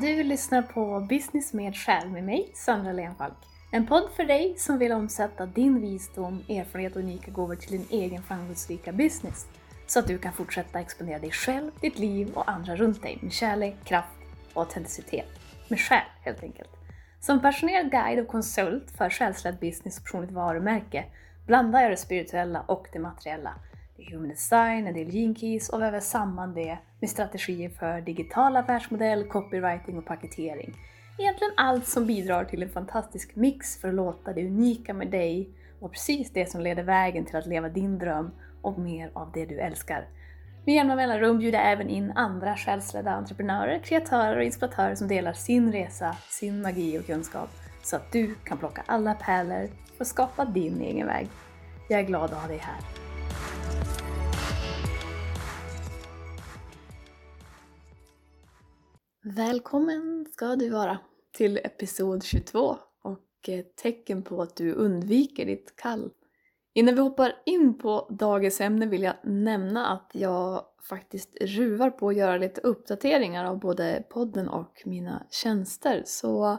Du lyssnar på Business med själ med mig, Sandra Lenfalk. En podd för dig som vill omsätta din visdom, erfarenhet och unika gåvor till din egen framgångsrika business. Så att du kan fortsätta exponera dig själv, ditt liv och andra runt dig med kärlek, kraft och autenticitet. Med själ helt enkelt. Som passionerad guide och konsult för själsledd business och personligt varumärke blandar jag det spirituella och det materiella human design, en del gene keys och väver samman det med strategier för digital affärsmodell, copywriting och paketering. Egentligen allt som bidrar till en fantastisk mix för att låta det unika med dig och precis det som leder vägen till att leva din dröm och mer av det du älskar. Med jämna mellanrum bjuder jag även in andra själsledda entreprenörer, kreatörer och inspiratörer som delar sin resa, sin magi och kunskap så att du kan plocka alla pärlor och skapa din egen väg. Jag är glad att ha dig här. Välkommen ska du vara till episod 22 och ett tecken på att du undviker ditt kall. Innan vi hoppar in på dagens ämne vill jag nämna att jag faktiskt ruvar på att göra lite uppdateringar av både podden och mina tjänster. Så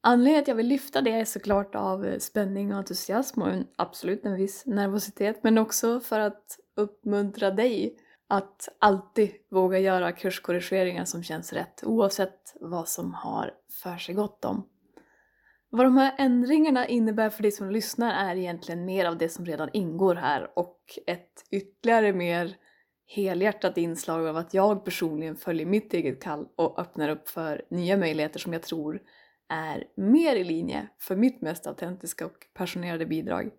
anledningen till att jag vill lyfta det är såklart av spänning och entusiasm och absolut en viss nervositet men också för att uppmuntra dig att alltid våga göra kurskorrigeringar som känns rätt oavsett vad som har för sig gott dem. Vad de här ändringarna innebär för dig som lyssnar är egentligen mer av det som redan ingår här och ett ytterligare mer helhjärtat inslag av att jag personligen följer mitt eget kall och öppnar upp för nya möjligheter som jag tror är mer i linje för mitt mest autentiska och passionerade bidrag.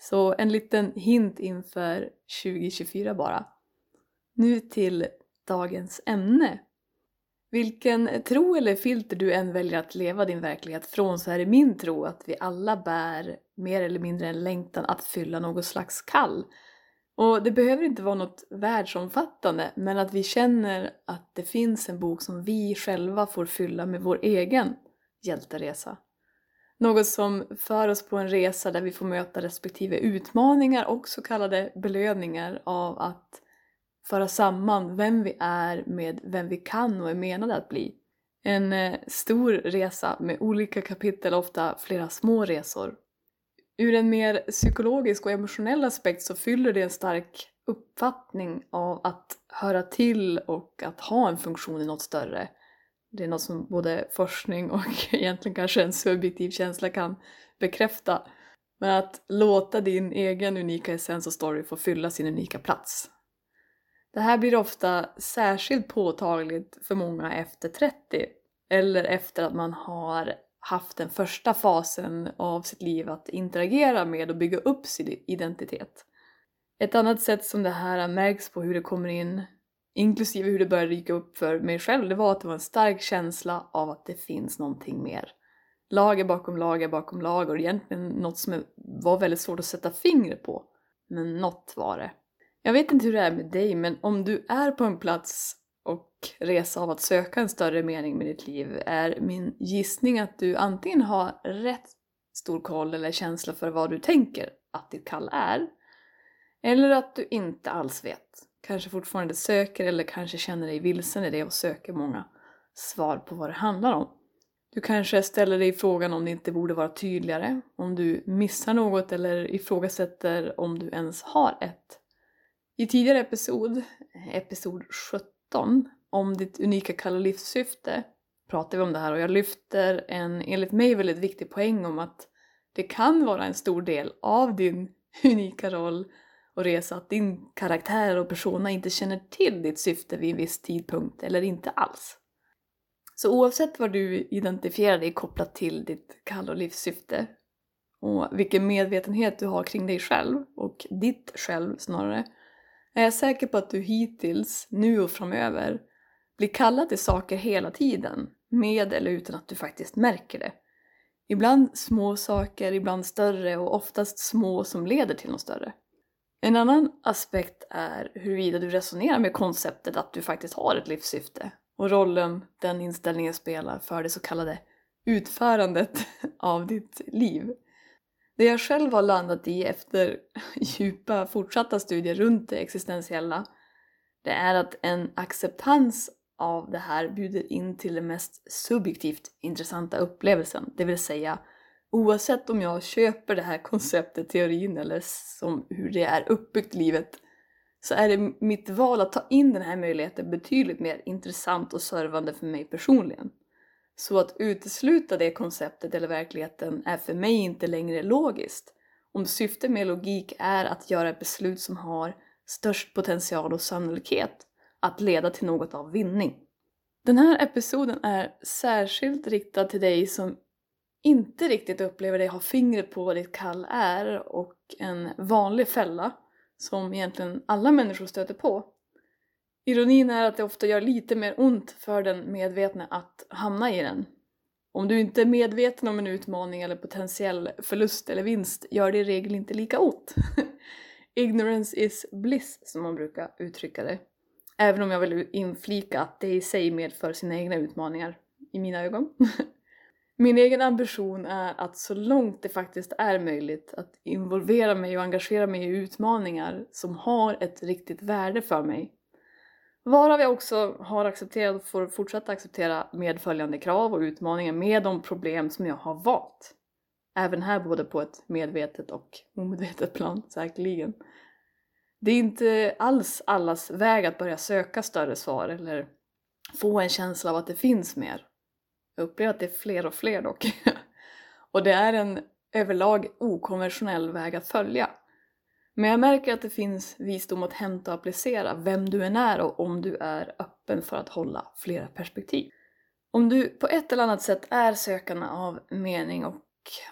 Så en liten hint inför 2024 bara. Nu till dagens ämne. Vilken tro eller filter du än väljer att leva din verklighet från så är det min tro att vi alla bär mer eller mindre en längtan att fylla något slags kall. Och det behöver inte vara något världsomfattande men att vi känner att det finns en bok som vi själva får fylla med vår egen hjälteresa. Något som för oss på en resa där vi får möta respektive utmaningar och så kallade belöningar av att föra samman vem vi är med vem vi kan och är menade att bli. En eh, stor resa med olika kapitel, ofta flera små resor. Ur en mer psykologisk och emotionell aspekt så fyller det en stark uppfattning av att höra till och att ha en funktion i något större. Det är något som både forskning och egentligen kanske en subjektiv känsla kan bekräfta. Men att låta din egen unika essens och story få fylla sin unika plats. Det här blir ofta särskilt påtagligt för många efter 30 eller efter att man har haft den första fasen av sitt liv att interagera med och bygga upp sin identitet. Ett annat sätt som det här märks på hur det kommer in, inklusive hur det började dyka upp för mig själv, det var att det var en stark känsla av att det finns någonting mer. Lager bakom lager bakom lager och egentligen något som var väldigt svårt att sätta fingret på. Men något var det. Jag vet inte hur det är med dig, men om du är på en plats och resa av att söka en större mening med ditt liv är min gissning att du antingen har rätt stor koll eller känsla för vad du tänker att ditt kall är. Eller att du inte alls vet. Kanske fortfarande söker eller kanske känner dig vilsen i det och söker många svar på vad det handlar om. Du kanske ställer dig frågan om det inte borde vara tydligare, om du missar något eller ifrågasätter om du ens har ett i tidigare episod, episod 17, om ditt unika kall och livssyfte pratar vi om det här och jag lyfter en enligt mig väldigt viktig poäng om att det kan vara en stor del av din unika roll och resa att din karaktär och persona inte känner till ditt syfte vid en viss tidpunkt eller inte alls. Så oavsett vad du identifierar dig kopplat till ditt kall och livssyfte och vilken medvetenhet du har kring dig själv och ditt själv snarare är jag säker på att du hittills, nu och framöver, blir kallad till saker hela tiden, med eller utan att du faktiskt märker det. Ibland små saker, ibland större och oftast små som leder till något större. En annan aspekt är huruvida du resonerar med konceptet att du faktiskt har ett livssyfte och rollen den inställningen spelar för det så kallade utförandet av ditt liv. Det jag själv har landat i efter djupa fortsatta studier runt det existentiella det är att en acceptans av det här bjuder in till den mest subjektivt intressanta upplevelsen. Det vill säga, oavsett om jag köper det här konceptet, teorin eller som hur det är uppbyggt i livet, så är det mitt val att ta in den här möjligheten betydligt mer intressant och servande för mig personligen. Så att utesluta det konceptet eller verkligheten är för mig inte längre logiskt. Om syftet med logik är att göra ett beslut som har störst potential och sannolikhet att leda till något av vinning. Den här episoden är särskilt riktad till dig som inte riktigt upplever dig ha fingret på vad ditt kall är och en vanlig fälla som egentligen alla människor stöter på. Ironin är att det ofta gör lite mer ont för den medvetna att hamna i den. Om du inte är medveten om en utmaning eller potentiell förlust eller vinst gör det i regel inte lika ont. Ignorance is bliss, som man brukar uttrycka det. Även om jag vill inflika att det i sig medför sina egna utmaningar, i mina ögon. Min egen ambition är att så långt det faktiskt är möjligt att involvera mig och engagera mig i utmaningar som har ett riktigt värde för mig. Varav jag också har accepterat och får fortsätta acceptera medföljande krav och utmaningar med de problem som jag har valt. Även här både på ett medvetet och omedvetet plan, säkerligen. Det är inte alls allas väg att börja söka större svar eller få en känsla av att det finns mer. Jag upplever att det är fler och fler dock. och det är en överlag okonventionell väg att följa. Men jag märker att det finns visdom att hämta och applicera vem du än är och om du är öppen för att hålla flera perspektiv. Om du på ett eller annat sätt är sökande av mening och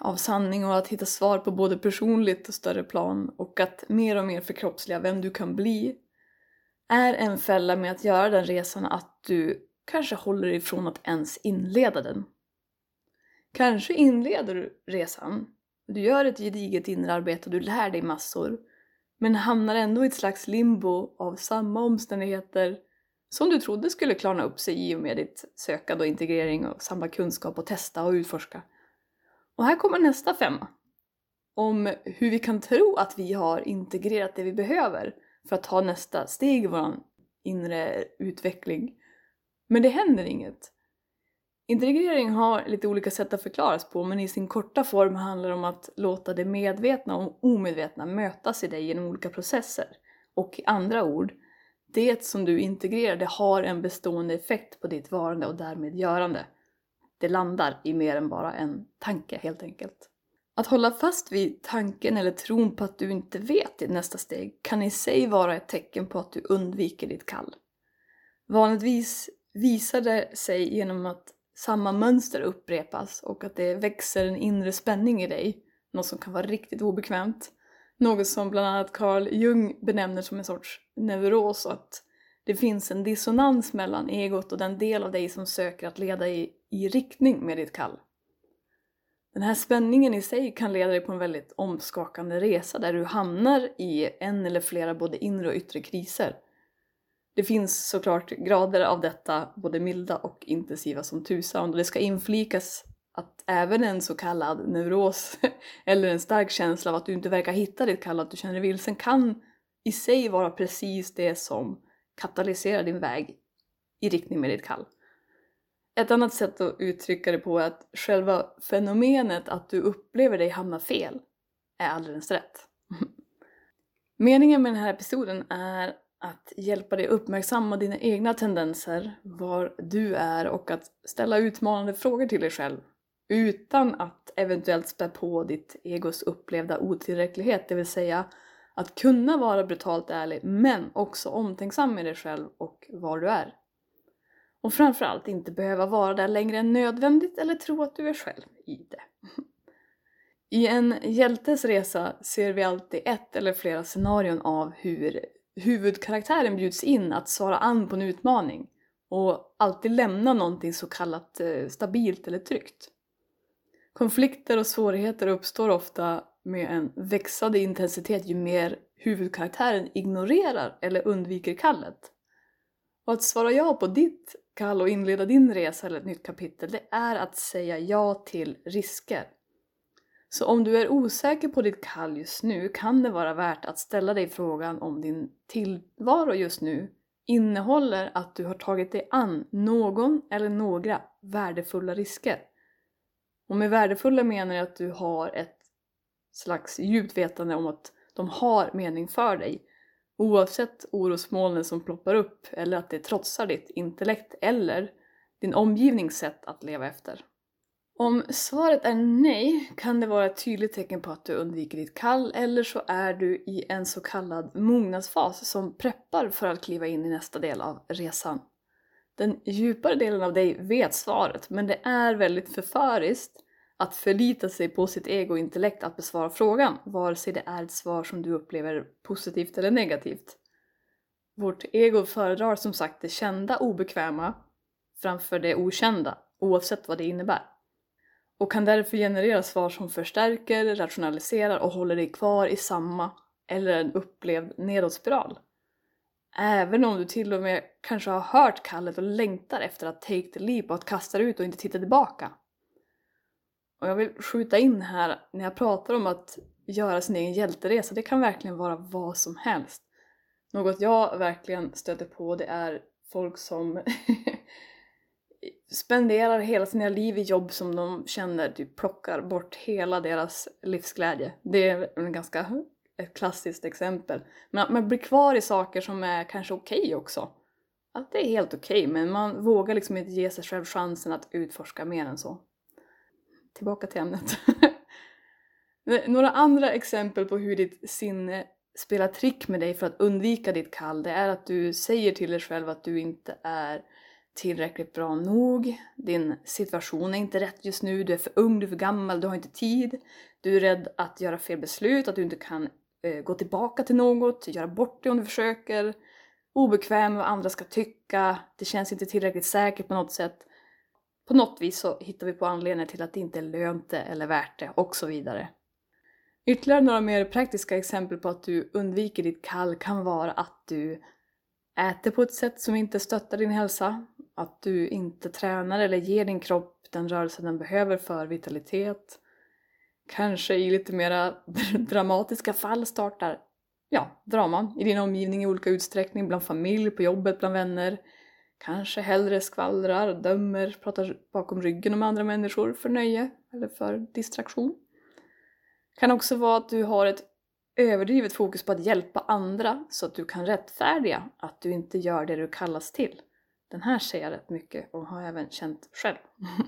av sanning och att hitta svar på både personligt och större plan och att mer och mer förkroppsliga vem du kan bli är en fälla med att göra den resan att du kanske håller ifrån att ens inleda den. Kanske inleder du resan, du gör ett gediget inre arbete och du lär dig massor men hamnar ändå i ett slags limbo av samma omständigheter som du trodde skulle klarna upp sig i och med ditt sökande och integrering och samla kunskap och testa och utforska. Och här kommer nästa femma. Om hur vi kan tro att vi har integrerat det vi behöver för att ta nästa steg i vår inre utveckling. Men det händer inget. Integrering har lite olika sätt att förklaras på men i sin korta form handlar det om att låta det medvetna och omedvetna mötas i dig genom olika processer. Och i andra ord, det som du integrerar det har en bestående effekt på ditt varande och därmed görande. Det landar i mer än bara en tanke helt enkelt. Att hålla fast vid tanken eller tron på att du inte vet ditt nästa steg kan i sig vara ett tecken på att du undviker ditt kall. Vanligtvis visar det sig genom att samma mönster upprepas och att det växer en inre spänning i dig, något som kan vara riktigt obekvämt. Något som bland annat Carl Jung benämner som en sorts neuros och att det finns en dissonans mellan egot och den del av dig som söker att leda i, i riktning med ditt kall. Den här spänningen i sig kan leda dig på en väldigt omskakande resa där du hamnar i en eller flera både inre och yttre kriser det finns såklart grader av detta, både milda och intensiva som tusan. Och det ska inflikas att även en så kallad neuros eller en stark känsla av att du inte verkar hitta ditt kall, att du känner dig vilsen, kan i sig vara precis det som katalyserar din väg i riktning med ditt kall. Ett annat sätt att uttrycka det på är att själva fenomenet att du upplever dig hamna fel är alldeles rätt. Meningen med den här episoden är att hjälpa dig uppmärksamma dina egna tendenser, var du är och att ställa utmanande frågor till dig själv utan att eventuellt spä på ditt egos upplevda otillräcklighet, det vill säga att kunna vara brutalt ärlig men också omtänksam med dig själv och var du är. Och framförallt inte behöva vara där längre än nödvändigt eller tro att du är själv i det. I en hjältes resa ser vi alltid ett eller flera scenarion av hur huvudkaraktären bjuds in att svara an på en utmaning och alltid lämna någonting så kallat eh, stabilt eller tryggt. Konflikter och svårigheter uppstår ofta med en växande intensitet ju mer huvudkaraktären ignorerar eller undviker kallet. Och att svara ja på ditt kall och inleda din resa eller ett nytt kapitel, det är att säga ja till risker. Så om du är osäker på ditt kall just nu kan det vara värt att ställa dig frågan om din tillvaro just nu innehåller att du har tagit dig an någon eller några värdefulla risker. Och med värdefulla menar jag att du har ett slags djupt vetande om att de har mening för dig. Oavsett orosmolnen som ploppar upp eller att det trotsar ditt intellekt eller din omgivnings sätt att leva efter. Om svaret är nej kan det vara ett tydligt tecken på att du undviker ditt kall eller så är du i en så kallad mognadsfas som preppar för att kliva in i nästa del av resan. Den djupare delen av dig vet svaret men det är väldigt förföriskt att förlita sig på sitt egointellekt att besvara frågan, vare sig det är ett svar som du upplever positivt eller negativt. Vårt ego föredrar som sagt det kända obekväma framför det okända, oavsett vad det innebär. Och kan därför generera svar som förstärker, rationaliserar och håller dig kvar i samma eller en upplevd nedåtspiral. Även om du till och med kanske har hört kallet och längtar efter att take the leap och att kasta ut och inte titta tillbaka. Och jag vill skjuta in här, när jag pratar om att göra sin egen hjälteresa, det kan verkligen vara vad som helst. Något jag verkligen stöter på det är folk som spenderar hela sina liv i jobb som de känner typ plockar bort hela deras livsglädje. Det är en ganska ett klassiskt exempel. Men att man blir kvar i saker som är kanske okej okay också. Att det är helt okej, okay, men man vågar liksom inte ge sig själv chansen att utforska mer än så. Tillbaka till ämnet. Några andra exempel på hur ditt sinne spelar trick med dig för att undvika ditt kall, det är att du säger till dig själv att du inte är tillräckligt bra nog, din situation är inte rätt just nu, du är för ung, du är för gammal, du har inte tid, du är rädd att göra fel beslut, att du inte kan eh, gå tillbaka till något, göra bort det om du försöker, obekväm med vad andra ska tycka, det känns inte tillräckligt säkert på något sätt. På något vis så hittar vi på anledningar till att det inte är lönt det eller värt det och så vidare. Ytterligare några mer praktiska exempel på att du undviker ditt kall kan vara att du äter på ett sätt som inte stöttar din hälsa, att du inte tränar eller ger din kropp den rörelse den behöver för vitalitet. Kanske i lite mera dramatiska fall startar ja, draman i din omgivning i olika utsträckning, bland familj, på jobbet, bland vänner. Kanske hellre skvallrar, dömer, pratar bakom ryggen om andra människor för nöje eller för distraktion. Kan också vara att du har ett överdrivet fokus på att hjälpa andra så att du kan rättfärdiga att du inte gör det du kallas till. Den här ser jag rätt mycket och har även känt själv.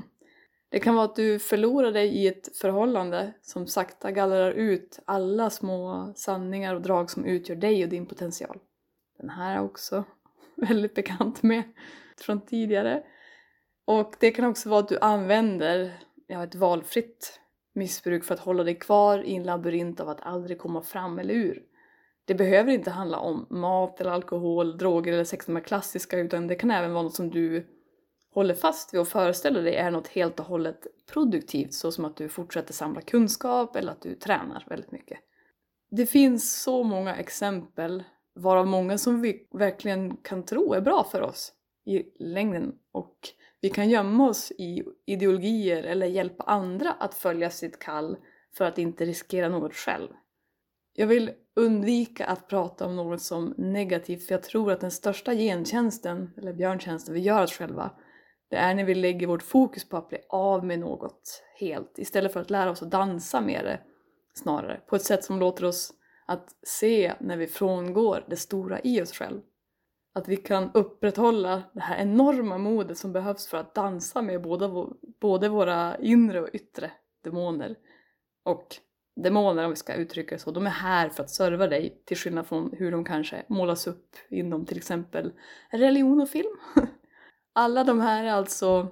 Det kan vara att du förlorar dig i ett förhållande som sakta gallrar ut alla små sanningar och drag som utgör dig och din potential. Den här är också väldigt bekant med från tidigare. Och det kan också vara att du använder ja, ett valfritt missbruk för att hålla dig kvar i en labyrint av att aldrig komma fram eller ur. Det behöver inte handla om mat eller alkohol, droger eller sex, de här klassiska, utan det kan även vara något som du håller fast vid och föreställer dig är något helt och hållet produktivt, såsom att du fortsätter samla kunskap eller att du tränar väldigt mycket. Det finns så många exempel, varav många som vi verkligen kan tro är bra för oss i längden och vi kan gömma oss i ideologier eller hjälpa andra att följa sitt kall för att inte riskera något själv. Jag vill undvika att prata om något som negativt för jag tror att den största gentjänsten, eller björntjänsten vi gör oss själva, det är när vi lägger vårt fokus på att bli av med något helt istället för att lära oss att dansa med det snarare, på ett sätt som låter oss att se när vi frångår det stora i oss själv. Att vi kan upprätthålla det här enorma modet som behövs för att dansa med både, både våra inre och yttre demoner. Och demoner, om vi ska uttrycka det så, de är här för att serva dig till skillnad från hur de kanske målas upp inom till exempel religion och film. Alla de här är alltså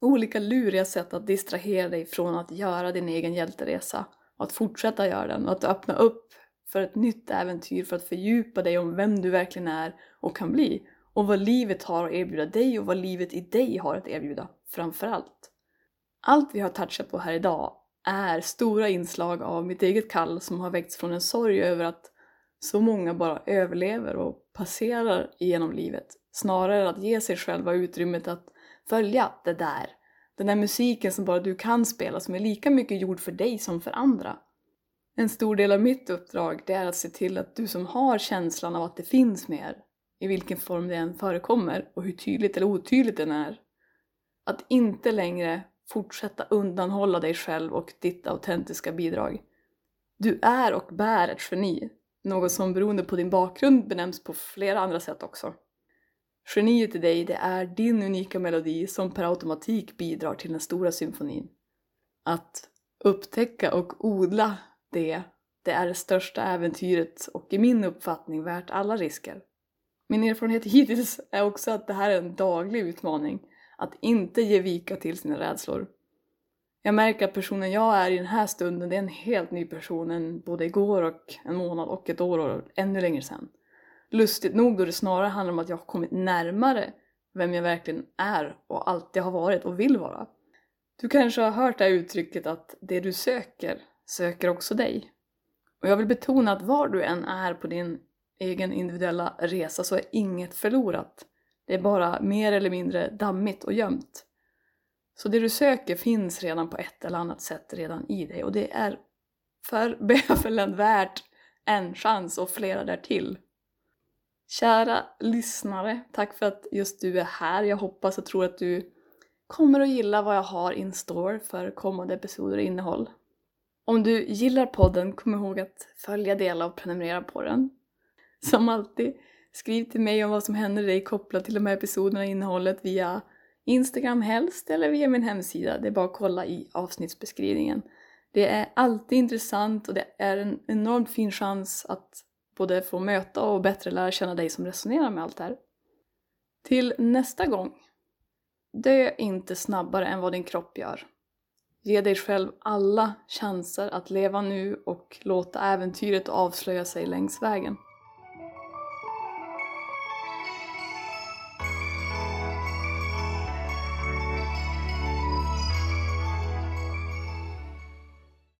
olika luriga sätt att distrahera dig från att göra din egen hjälteresa och att fortsätta göra den och att öppna upp för ett nytt äventyr för att fördjupa dig om vem du verkligen är och kan bli och vad livet har att erbjuda dig och vad livet i dig har att erbjuda framför allt. Allt vi har touchat på här idag är stora inslag av mitt eget kall som har väckts från en sorg över att så många bara överlever och passerar igenom livet snarare än att ge sig själva utrymmet att följa det där. Den där musiken som bara du kan spela som är lika mycket gjord för dig som för andra. En stor del av mitt uppdrag det är att se till att du som har känslan av att det finns mer, i vilken form det än förekommer och hur tydligt eller otydligt den är. Att inte längre fortsätta undanhålla dig själv och ditt autentiska bidrag. Du är och bär ett geni, något som beroende på din bakgrund benämns på flera andra sätt också. Geniet i dig, det är din unika melodi som per automatik bidrar till den stora symfonin. Att upptäcka och odla det, det är det största äventyret och i min uppfattning värt alla risker. Min erfarenhet hittills är också att det här är en daglig utmaning, att inte ge vika till sina rädslor. Jag märker att personen jag är i den här stunden, det är en helt ny person än både igår och en månad och ett år och ännu längre sedan. Lustigt nog då det snarare handlar om att jag har kommit närmare vem jag verkligen är och alltid har varit och vill vara. Du kanske har hört det här uttrycket att det du söker, söker också dig. Och jag vill betona att var du än är på din egen individuella resa så är inget förlorat. Det är bara mer eller mindre dammigt och gömt. Så det du söker finns redan på ett eller annat sätt redan i dig och det är för bövelen värt en chans och flera därtill. Kära lyssnare, tack för att just du är här. Jag hoppas och tror att du kommer att gilla vad jag har in store för kommande episoder och innehåll. Om du gillar podden, kom ihåg att följa, dela och prenumerera på den. Som alltid, skriv till mig om vad som händer dig kopplat till de här episoderna och innehållet via Instagram helst eller via min hemsida. Det är bara att kolla i avsnittsbeskrivningen. Det är alltid intressant och det är en enormt fin chans att både få möta och bättre lära känna dig som resonerar med allt det här. Till nästa gång, dö inte snabbare än vad din kropp gör. Ge dig själv alla chanser att leva nu och låta äventyret avslöja sig längs vägen.